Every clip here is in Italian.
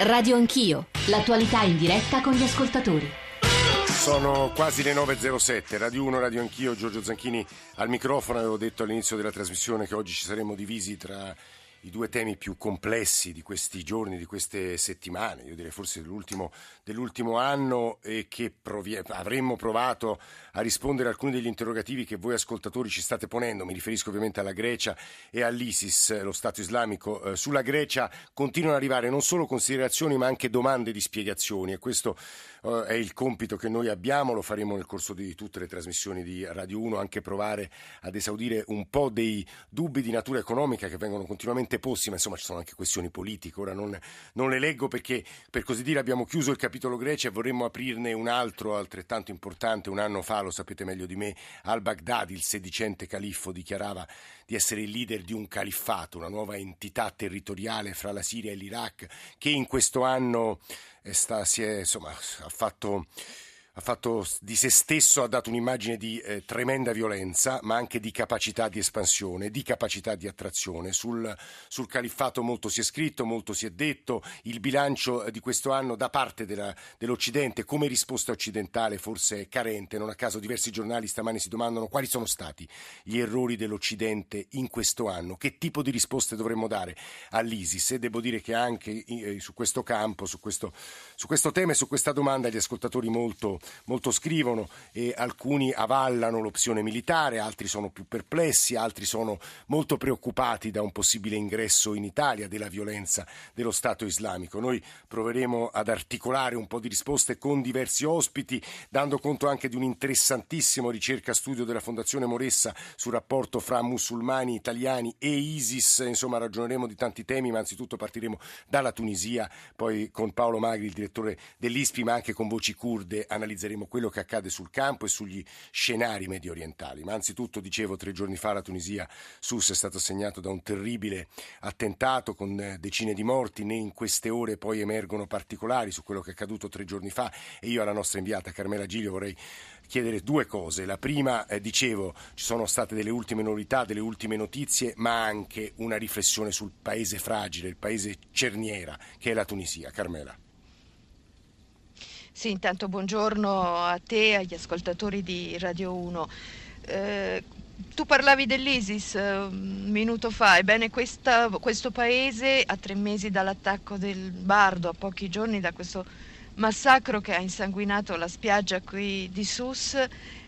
Radio Anch'io, l'attualità in diretta con gli ascoltatori. Sono quasi le 9.07, Radio 1, Radio Anch'io, Giorgio Zanchini al microfono, avevo detto all'inizio della trasmissione che oggi ci saremmo divisi tra i due temi più complessi di questi giorni, di queste settimane, io direi forse dell'ultimo, dell'ultimo anno e che provi- avremmo provato a rispondere a alcuni degli interrogativi che voi ascoltatori ci state ponendo. Mi riferisco ovviamente alla Grecia e all'ISIS, lo Stato islamico. Eh, sulla Grecia continuano ad arrivare non solo considerazioni ma anche domande di spiegazioni e questo è il compito che noi abbiamo, lo faremo nel corso di tutte le trasmissioni di Radio 1, anche provare ad esaudire un po' dei dubbi di natura economica che vengono continuamente posti, ma insomma ci sono anche questioni politiche. Ora non, non, le leggo perché, per così dire, abbiamo chiuso il capitolo Grecia e vorremmo aprirne un altro altrettanto importante. Un anno fa, lo sapete meglio di me, al-Baghdadi, il sedicente califfo, dichiarava di essere il leader di un califfato, una nuova entità territoriale fra la Siria e l'Iraq, che in questo anno sta, si è, insomma, ha fatto ha fatto di se stesso, ha dato un'immagine di eh, tremenda violenza, ma anche di capacità di espansione, di capacità di attrazione. Sul, sul califfato molto si è scritto, molto si è detto, il bilancio eh, di questo anno da parte della, dell'Occidente come risposta occidentale forse è carente, non a caso diversi giornali stamani si domandano quali sono stati gli errori dell'Occidente in questo anno, che tipo di risposte dovremmo dare all'ISIS? E devo dire che anche eh, su questo campo, su questo, su questo tema e su questa domanda gli ascoltatori molto molto scrivono e alcuni avallano l'opzione militare, altri sono più perplessi, altri sono molto preoccupati da un possibile ingresso in Italia della violenza dello Stato islamico. Noi proveremo ad articolare un po' di risposte con diversi ospiti, dando conto anche di un interessantissimo ricerca studio della Fondazione Moressa sul rapporto fra musulmani italiani e ISIS. Insomma, ragioneremo di tanti temi, ma anzitutto partiremo dalla Tunisia, poi con Paolo Magri, il direttore dell'ISPI, ma anche con voci kurde analizzeremo analizzeremo quello che accade sul campo e sugli scenari medio orientali. Ma anzitutto, dicevo, tre giorni fa la Tunisia, Sus è stato segnato da un terribile attentato con eh, decine di morti, né in queste ore poi emergono particolari su quello che è accaduto tre giorni fa e io alla nostra inviata Carmela Giglio vorrei chiedere due cose. La prima, eh, dicevo, ci sono state delle ultime novità, delle ultime notizie, ma anche una riflessione sul paese fragile, il paese cerniera che è la Tunisia. Carmela. Sì, intanto buongiorno a te e agli ascoltatori di Radio 1. Eh, tu parlavi dell'ISIS eh, un minuto fa, ebbene questa, questo paese a tre mesi dall'attacco del Bardo, a pochi giorni da questo massacro che ha insanguinato la spiaggia qui di Sus,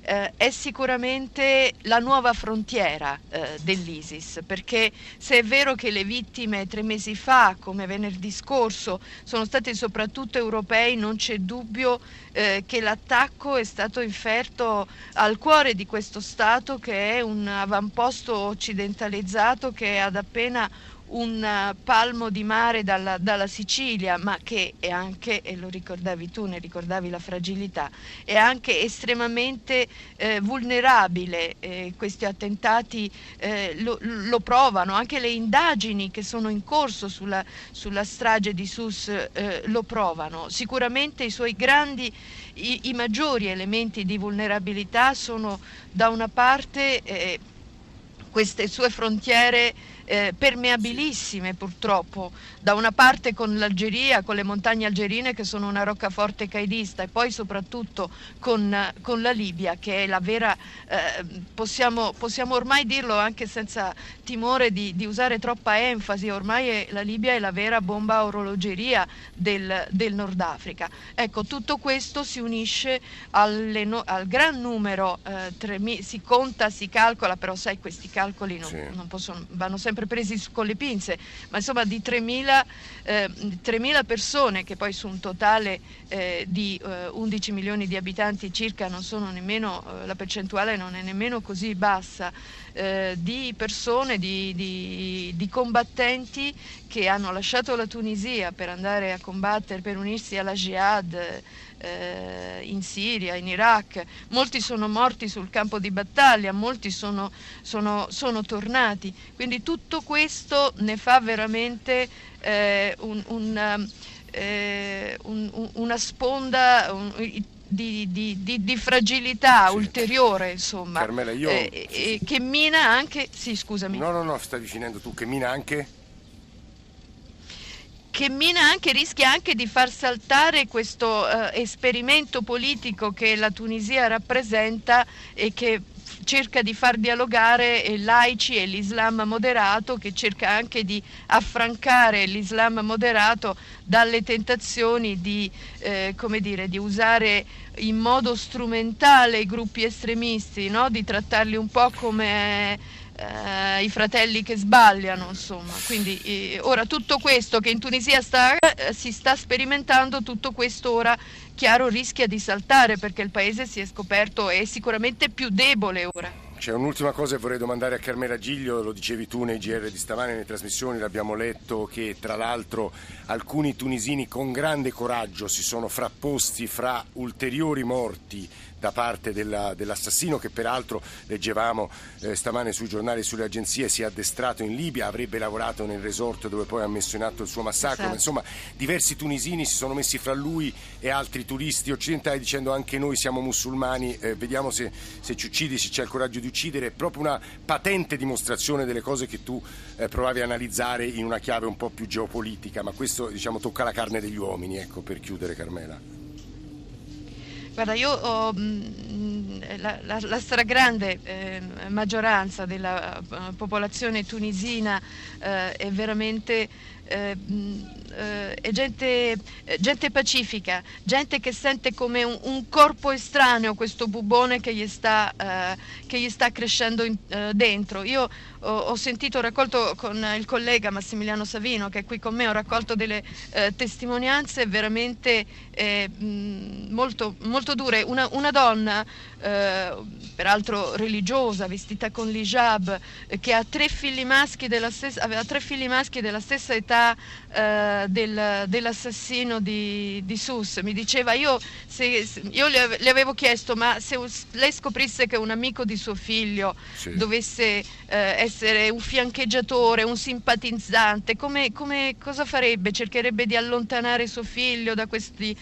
eh, è sicuramente la nuova frontiera eh, dell'ISIS, perché se è vero che le vittime tre mesi fa, come venerdì scorso, sono state soprattutto europei, non c'è dubbio eh, che l'attacco è stato inferto al cuore di questo Stato che è un avamposto occidentalizzato che ad appena un eh, palmo di mare dalla, dalla, Sicilia, ma che è anche, e lo ricordavi tu, ne ricordavi la fragilità, è anche estremamente eh, vulnerabile. Eh, questi attentati eh, lo, lo, provano, anche le indagini che sono in corso sulla, sulla strage di Sus eh, lo provano. Sicuramente i suoi grandi, i, i, maggiori elementi di vulnerabilità sono da una parte eh, queste sue frontiere eh, permeabilissime purtroppo, da una parte con l'Algeria, con le montagne algerine che sono una roccaforte caidista e poi soprattutto con, con la Libia che è la vera, eh, possiamo, possiamo, ormai dirlo anche senza timore di, di usare troppa enfasi, ormai è, la Libia è la vera bomba orologeria del, del Nord Africa. Ecco, tutto questo si unisce alle, al gran numero, eh, 3, si conta, si calcola, però sai questi calcoli non, sì. non possono, vanno sempre sempre presi con le pinze, ma insomma di 3.000, eh, 3.000 persone che poi su un totale eh, di eh, 11 milioni di abitanti circa non sono nemmeno, eh, la percentuale non è nemmeno così bassa, eh, di persone, di, di, di combattenti che hanno lasciato la Tunisia per andare a combattere, per unirsi alla jihad eh, in Siria, in Iraq, molti sono morti sul campo di battaglia, molti sono, sono, sono tornati. Quindi tutto questo ne fa veramente eh, un, un, eh, un, una sponda di, di, di, di, fragilità sì. ulteriore, insomma, Carmela, io... Eh, eh, che mina anche... Sì, scusami. No, no, no, stavi finendo tu, che mina anche che anche, rischia anche di far saltare questo eh, esperimento politico che la Tunisia rappresenta e che cerca di far dialogare i laici e l'Islam moderato, che cerca anche di affrancare l'Islam moderato dalle tentazioni di, eh, dire, di usare in modo strumentale i gruppi estremisti, no? di trattarli un po' come eh, i fratelli che sbagliano, insomma. Quindi eh, ora tutto questo che in Tunisia sta, eh, si sta sperimentando, tutto questo ora chiaro rischia di saltare perché il paese si è scoperto è sicuramente più debole ora. C'è un'ultima cosa che vorrei domandare a Carmela Giglio, lo dicevi tu nei GR di stamane, nelle trasmissioni, l'abbiamo letto che tra l'altro alcuni tunisini con grande coraggio si sono frapposti fra ulteriori morti da parte della, dell'assassino che peraltro leggevamo eh, stamane sui giornali e sulle agenzie si è addestrato in Libia, avrebbe lavorato nel resort dove poi ha messo in atto il suo massacro, esatto. insomma diversi tunisini si sono messi fra lui e altri turisti occidentali dicendo anche noi siamo musulmani, eh, vediamo se, se, ci uccidi, se c'è il coraggio di uccidere, è proprio una patente dimostrazione delle cose che tu eh, provavi a analizzare in una chiave un po' più geopolitica, ma questo diciamo tocca la carne degli uomini, ecco per chiudere Carmela. Guarda, io ho mh, mm, la, la, la, stragrande eh, maggioranza della uh, popolazione tunisina eh, è veramente eh, eh, è gente, gente, pacifica, gente che sente come un, un, corpo estraneo questo bubone che gli sta, eh, che gli sta crescendo in, eh, dentro. Io ho, ho, sentito, ho raccolto con il collega Massimiliano Savino che è qui con me, ho raccolto delle eh, testimonianze veramente eh, molto, molto, dure. Una, una donna, peraltro religiosa, vestita con l'hijab, che ha tre figli maschi della stessa, aveva tre figli maschi della stessa età eh, del, dell'assassino di, di, Sus. Mi diceva, io, se, io le, avevo chiesto, ma se lei scoprisse che un amico di suo figlio sì. dovesse eh, essere un fiancheggiatore, un simpatizzante, come, come, cosa farebbe? Cercherebbe di allontanare suo figlio da questi...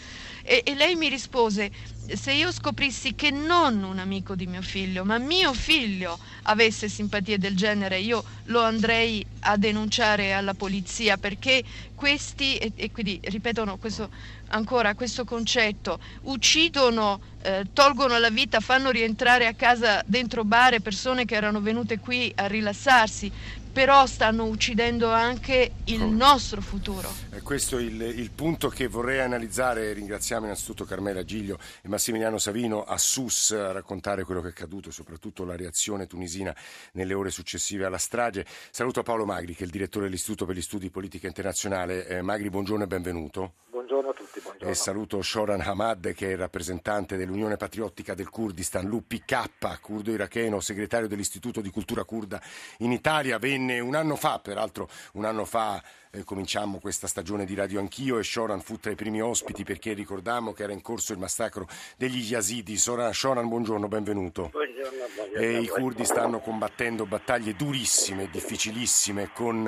E, e lei mi rispose, se io scoprissi che non un amico di mio figlio, ma mio figlio avesse simpatie del genere, io lo andrei a denunciare alla polizia perché questi, e, e quindi ripetono questo, ancora questo concetto, uccidono, eh, tolgono la vita, fanno rientrare a casa dentro bare persone che erano venute qui a rilassarsi, però stanno uccidendo anche il nostro futuro. E questo è il, il, punto che vorrei analizzare. Ringraziamo innanzitutto Carmela Giglio e Massimiliano Savino a SUS a raccontare quello che è accaduto, soprattutto la reazione tunisina nelle ore successive alla strage. Saluto Paolo Magri, che è il direttore dell'Istituto per gli Studi di Politica Internazionale. Eh, Magri, buongiorno e benvenuto. Buongiorno a tutti. E saluto Shoran Hamad, che è il rappresentante dell'Unione Patriottica del Kurdistan, l'UPK, kurdo iracheno, segretario dell'Istituto di Cultura Kurda in Italia. Venne un anno fa, peraltro un anno fa eh, cominciamo questa stagione di Radio Anch'io e Shoran fu tra i primi ospiti perché ricordammo che era in corso il massacro degli Yazidi. Shoran, buongiorno, benvenuto. Buongiorno, buongiorno. E I kurdi stanno combattendo battaglie durissime, difficilissime con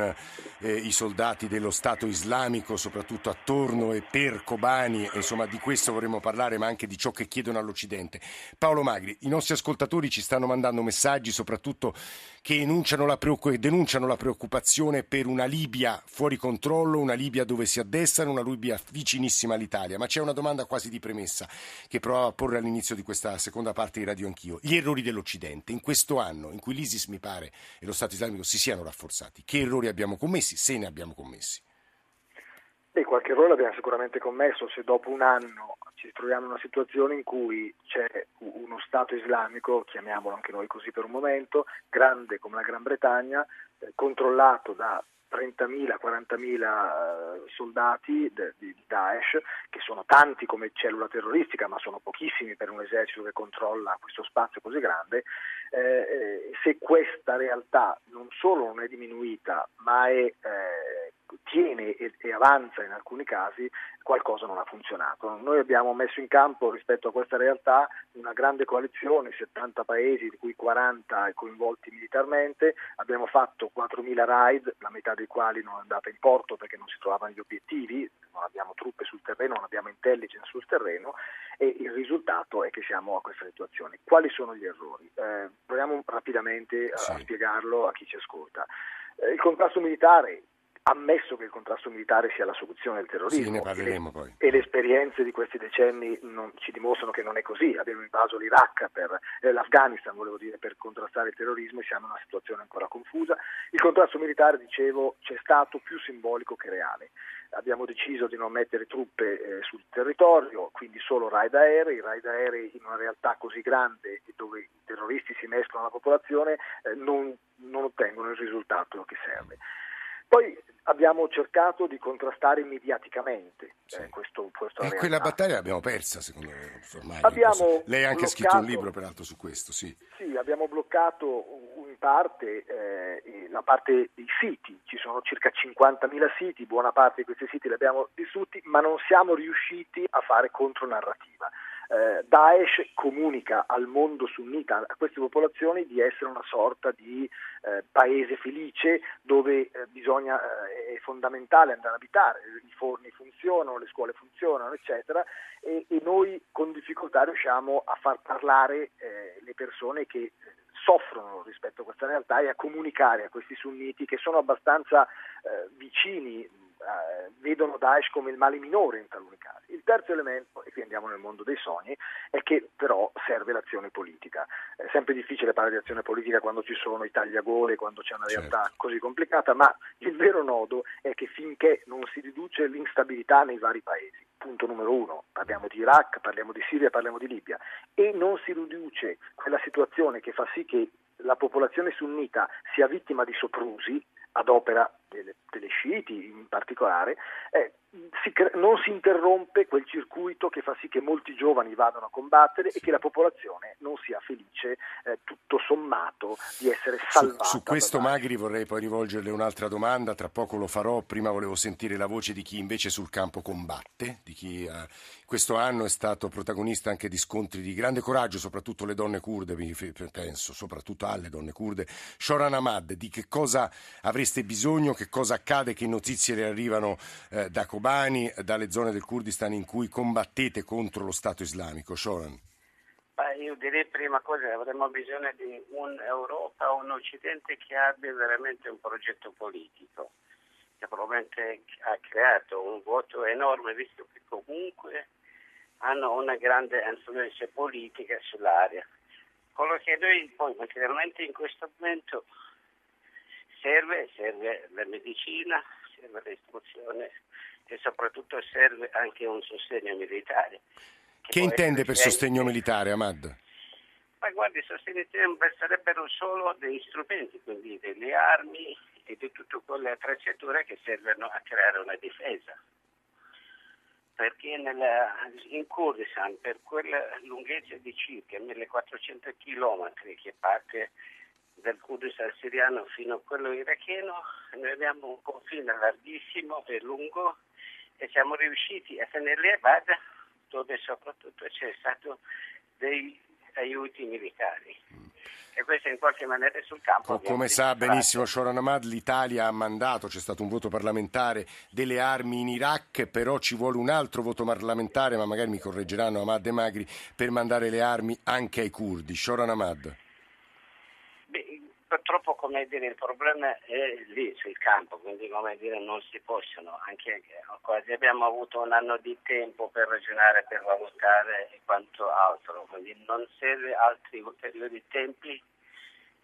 eh, i soldati dello Stato islamico, soprattutto attorno e per Kobani, insomma di questo vorremmo parlare, ma anche di ciò che chiedono all'Occidente. Paolo Magri, i nostri ascoltatori ci stanno mandando messaggi, soprattutto che la, denunciano la preoccupazione per una Libia fuori controllo, una Libia dove si addestrano, una Libia vicinissima all'Italia. Ma c'è una domanda quasi di premessa che provo a porre all'inizio di questa seconda parte di Radio Anch'io. Gli errori dell'Occidente in questo anno in cui l'ISIS, mi pare, e lo Stato islamico si siano rafforzati, che errori abbiamo commessi, se ne abbiamo commessi? Beh, qualche errore l'abbiamo sicuramente commesso se dopo un anno ci troviamo in una situazione in cui c'è uno Stato islamico, chiamiamolo anche noi così per un momento, grande come la Gran Bretagna, eh, controllato da 30.000, 40.000 eh, soldati di Daesh, che sono tanti come cellula terroristica, ma sono pochissimi per un esercito che controlla questo spazio così grande, eh, eh se questa realtà non solo non è diminuita, ma è eh, tiene e, e, avanza in alcuni casi, qualcosa non ha funzionato. Noi abbiamo messo in campo rispetto a questa realtà una grande coalizione, 70 paesi, di cui 40 coinvolti militarmente, abbiamo fatto 4.000 raid, la metà dei quali non è andata in porto perché non si trovavano gli obiettivi, non abbiamo truppe sul terreno, non abbiamo intelligence sul terreno e il risultato è che siamo a questa situazione. Quali sono gli errori? Eh, proviamo rapidamente a, sì. a spiegarlo a chi ci ascolta. Eh, il contrasto militare ammesso che il contrasto militare sia la soluzione del terrorismo. Sì, ne parleremo poi. E le esperienze di questi decenni non, ci dimostrano che non è così. Abbiamo invaso l'Iraq, per, eh, l'Afghanistan volevo dire, per contrastare il terrorismo e siamo in una situazione ancora confusa. Il contrasto militare, dicevo, c'è stato più simbolico che reale. Abbiamo deciso di non mettere truppe eh, sul territorio, quindi solo raid aerei, raid aerei in una realtà così grande dove i terroristi si mescolano alla popolazione eh, non, non ottengono il risultato che serve. Poi abbiamo cercato di contrastare mediaticamente sì. eh, questo, questo E quella battaglia l'abbiamo persa, secondo me. Ormai, abbiamo Lei ha anche bloccato, scritto un libro, peraltro, su questo. Sì, sì abbiamo bloccato in parte eh, la parte dei siti. Ci sono circa 50.000 siti, buona parte di questi siti li abbiamo distrutti, ma non siamo riusciti a fare contronarrativa eh, Daesh comunica al mondo sunnita, a queste popolazioni, di essere una sorta di eh, paese felice dove eh, bisogna, eh, è fondamentale andare a abitare, i forni funzionano, le scuole funzionano, eccetera, e, e noi con difficoltà riusciamo a far parlare eh, le persone che soffrono rispetto a questa realtà e a comunicare a questi sunniti che sono abbastanza vicini vedono Daesh come il male minore in taluni casi. Il terzo elemento, e qui andiamo nel mondo dei sogni, è che però serve l'azione politica. È sempre difficile parlare di azione politica quando ci sono i tagliagole, quando c'è una realtà certo. così complicata, ma il vero nodo è che finché non si riduce l'instabilità nei vari paesi, punto numero uno, parliamo di Iraq, parliamo di Siria, parliamo di Libia, e non si riduce quella situazione che fa sì che la popolazione sunnita sia vittima di soprusi, ad opera delle, delle sciiti in particolare, eh, si, non si interrompe quel circuito che fa sì che molti giovani vadano a combattere sì. e che la popolazione non sia felice eh, tutto sommato di essere salvata. Su, su questo Magri vorrei poi rivolgerle un'altra domanda, tra poco lo farò, prima volevo sentire la voce di chi invece sul campo combatte, di chi eh, questo anno è stato protagonista anche di scontri di grande coraggio, soprattutto le donne kurde, penso, soprattutto alle donne kurde. Shoran Ahmad, di che cosa avreste bisogno, che cosa accade, che notizie le arrivano eh, da Kobani? Dalle zone del Kurdistan in cui combattete contro lo Stato islamico. Shoran. Beh, io direi prima cosa avremmo bisogno di un'Europa, un Occidente che abbia veramente un progetto politico, che probabilmente ha creato un voto enorme, visto che comunque hanno una grande influenza politica sull'area. Quello che noi poi materialmente in questo momento serve, serve la medicina, serve l'istruzione, e soprattutto serve anche un sostegno militare. Che, che intende per sostegno militare, Ahmad? Ma guardi, sostegno militare sarebbero solo degli strumenti, quindi delle armi e di tutte quelle attrezzature che servono a creare una difesa. Perché nella, in Kurdistan, per quella lunghezza di circa 1400 km che parte dal Kurdistan siriano fino a quello iracheno, noi abbiamo un confine larghissimo e lungo e siamo riusciti a tenerli a bada dove soprattutto c'è stato dei aiuti militari. E questo in qualche maniera sul campo. Come sa benissimo Shoran Ahmad, l'Italia ha mandato, c'è stato un voto parlamentare delle armi in Iraq, però ci vuole un altro voto parlamentare, ma magari mi correggeranno Ahmad e Magri, per mandare le armi anche ai curdi. Shoran Ahmad purtroppo come dire, il problema è lì sul campo, quindi come dire, non si possono, anche quasi abbiamo avuto un anno di tempo per ragionare, per valutare e quanto altro, quindi non serve altri ulteriori tempi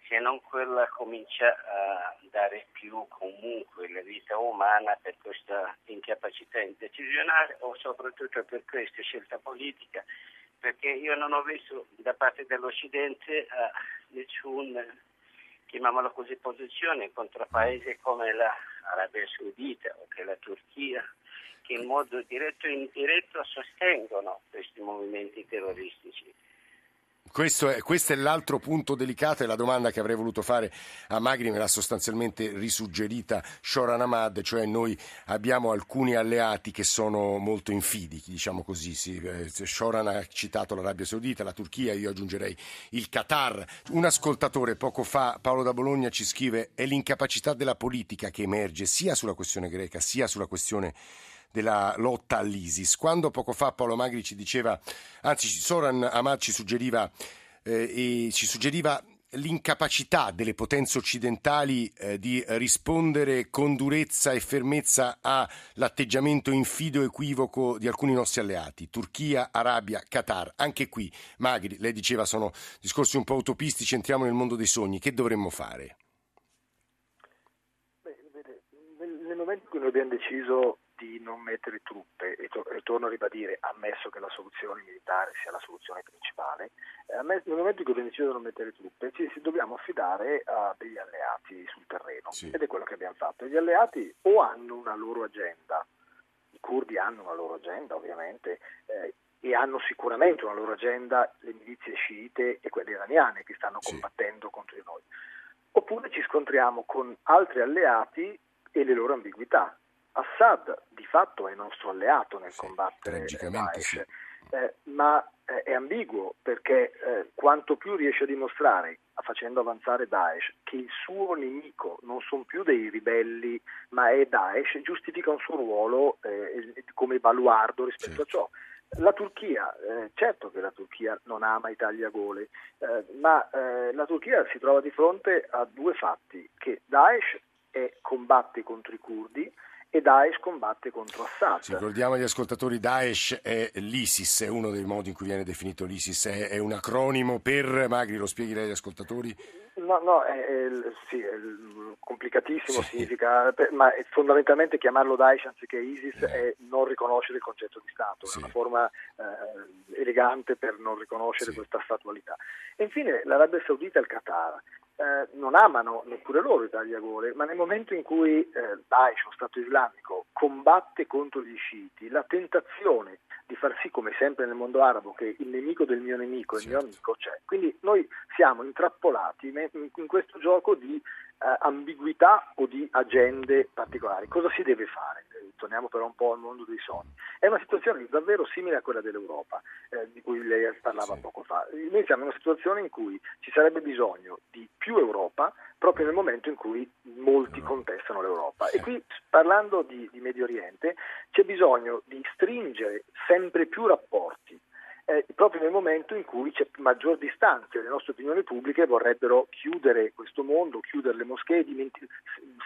se non quella comincia a dare più comunque la vita umana per questa incapacità decisionale o soprattutto per questa scelta politica, perché io non ho visto da parte dell'Occidente uh, nessun chiamiamola così, posizione contro paesi come l'Arabia Saudita o che la Turchia, che in modo diretto e indiretto sostengono questi movimenti terroristici. Questo è, questo è, l'altro punto delicato e la domanda che avrei voluto fare a Magri me l'ha sostanzialmente risuggerita Shoran Ahmad, cioè noi abbiamo alcuni alleati che sono molto infidi, diciamo così. Sì. Eh, Shoran ha citato l'Arabia Saudita, la Turchia, io aggiungerei il Qatar. Un ascoltatore poco fa, Paolo da Bologna, ci scrive è l'incapacità della politica che emerge sia sulla questione greca sia sulla questione della lotta all'ISIS. Quando poco fa Paolo Magri ci diceva, anzi Soran Ahmad ci suggeriva, eh, ci suggeriva l'incapacità delle potenze occidentali eh, di rispondere con durezza e fermezza all'atteggiamento infido e equivoco di alcuni nostri alleati, Turchia, Arabia, Qatar. Anche qui, Magri, lei diceva sono discorsi un po' utopistici, entriamo nel mondo dei sogni. Che dovremmo fare? Beh, nel momento in cui noi abbiamo deciso di non mettere truppe, e, to- e, torno a ribadire, ammesso che la soluzione militare sia la soluzione principale, eh, nel momento in cui abbiamo deciso di non mettere truppe ci, dobbiamo affidare a degli alleati sul terreno sì. ed è quello che abbiamo fatto. Gli alleati o hanno una loro agenda, i curdi hanno una loro agenda ovviamente, eh, e hanno sicuramente una loro agenda le milizie sciite e quelle iraniane che stanno sì. combattendo contro di noi. Oppure ci scontriamo con altri alleati e le loro ambiguità. Assad di fatto è nostro alleato nel sì, combattere Daesh, sì. eh, ma eh, è ambiguo perché eh, quanto più riesce a dimostrare, facendo avanzare Daesh, che il suo nemico non sono più dei ribelli ma è Daesh, giustifica un suo ruolo eh, come baluardo rispetto certo. a ciò. La Turchia, eh, certo che la Turchia non ama i tagliagole, eh, ma eh, la Turchia si trova di fronte a due fatti, che Daesh è, combatte contro i curdi e Daesh combatte contro Assad. Sì, ricordiamo agli ascoltatori, Daesh è l'ISIS, è uno dei modi in cui viene definito l'ISIS, è, è un acronimo per, Magri lo spieghi lei agli ascoltatori? No, no, è, è, sì, è complicatissimo, sì. significa, ma fondamentalmente chiamarlo Daesh anziché ISIS eh. è non riconoscere il concetto di Stato, sì. è una forma eh, elegante per non riconoscere sì. questa statualità. E infine l'Arabia Saudita e il Qatar eh, non amano neppure loro i tagliagole, ma nel momento in cui eh, Daesh, lo Stato islamico, combatte contro gli sciiti, la tentazione di far sì, come sempre nel mondo arabo, che il nemico del mio nemico è il mio certo. amico c'è. Quindi noi siamo intrappolati in questo gioco di eh, ambiguità o di agende particolari. Cosa si deve fare? Eh, torniamo però un po' al mondo dei sogni. È una situazione davvero simile a quella dell'Europa, eh, di cui lei parlava sì. poco fa. Noi siamo in una situazione in cui ci sarebbe bisogno di più Europa proprio nel momento in cui molti l'Europa. Sì. E qui, parlando di, di Medio Oriente, c'è bisogno di stringere sempre più rapporti eh, proprio nel momento in cui c'è maggior distanza. Le nostre opinioni pubbliche vorrebbero chiudere questo mondo, chiudere le moschee,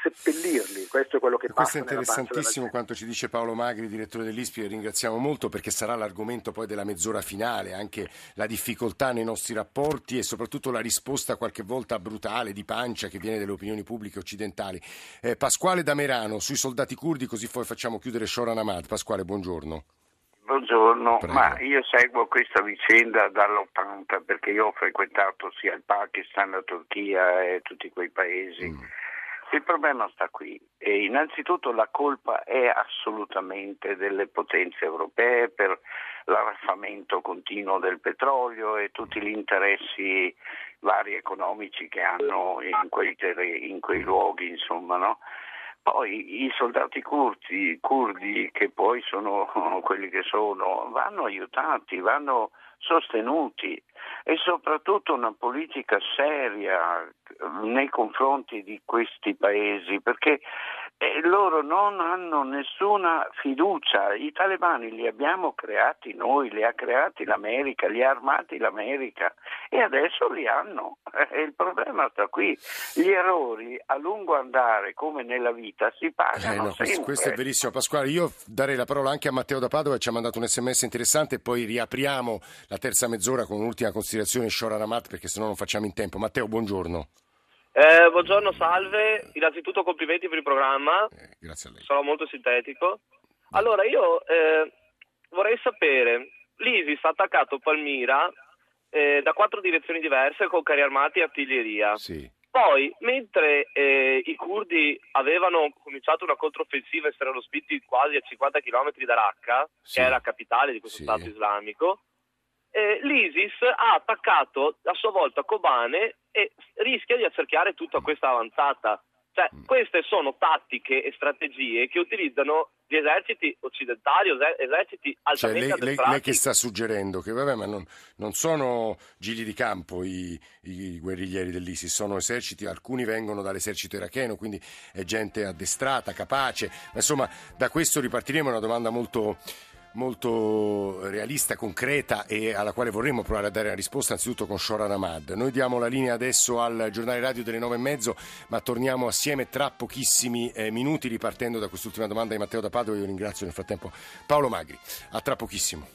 seppellirli. Questo è quello che passa. Questo è interessantissimo quanto ci dice Paolo Magri, direttore dell'ISPI, e ringraziamo molto perché sarà l'argomento poi della mezz'ora finale, anche la difficoltà nei nostri rapporti e soprattutto la risposta qualche volta brutale, di pancia, che viene dalle opinioni pubbliche occidentali. Eh, Pasquale Damerano, sui soldati curdi, così poi facciamo chiudere Shoran Ahmad. Pasquale, buongiorno. Buongiorno, Prego. ma io seguo questa vicenda dall'80 perché io ho frequentato sia il Pakistan, la Turchia e tutti quei paesi. Mm. Il problema sta qui e innanzitutto la colpa è assolutamente delle potenze europee per l'arraffamento continuo del petrolio e tutti gli interessi vari economici che hanno in quei, in quei luoghi, insomma, no? Poi i soldati curdi, curdi, che poi sono quelli che sono, vanno aiutati, vanno sostenuti. E soprattutto una politica seria nei confronti di questi paesi, perché e loro non hanno nessuna fiducia. I talebani li abbiamo creati noi, li ha creati l'America, li ha armati l'America e adesso li hanno. E il problema sta qui. Gli errori a lungo andare, come nella vita, si pagano. Eh no, questo, questo, è verissimo, Pasquale. Io darei la parola anche a Matteo da Padova, ci ha mandato un sms interessante, poi riapriamo la terza mezz'ora con un'ultima considerazione, Shora Ramat, perché sennò non facciamo in tempo. Matteo, buongiorno. Eh, buongiorno, salve. Innanzitutto complimenti per il programma. Eh, grazie a lei. Sarò molto sintetico. Allora, io eh, vorrei sapere, l'ISIS ha attaccato Palmira eh, da quattro direzioni diverse con carri armati e artiglieria. Sì. Poi, mentre eh, i curdi avevano cominciato una controffensiva e si erano spinti quasi a 50 km da Raqqa, sì. che è la capitale di questo sì. Stato islamico, eh, l'ISIS ha attaccato a sua volta Kobane e rischia di accerchiare tutta questa avanzata. Cioè, mm. queste sono tattiche e strategie che utilizzano gli eserciti occidentali, eserciti altamente cioè, lei, lei, lei, che sta suggerendo che vabbè, ma non, non sono gigli di campo i, i, guerriglieri dell'ISIS, sono eserciti, alcuni vengono dall'esercito iracheno, quindi è gente addestrata, capace. Ma insomma, da questo ripartiremo una domanda molto molto realista, concreta e alla quale vorremmo provare a dare una risposta anzitutto con Shora Ramad. Noi diamo la linea adesso al giornale radio delle nove e mezzo, ma torniamo assieme tra pochissimi eh, minuti ripartendo da quest'ultima domanda di Matteo da Padova. Io ringrazio nel frattempo Paolo Magri. A tra pochissimo.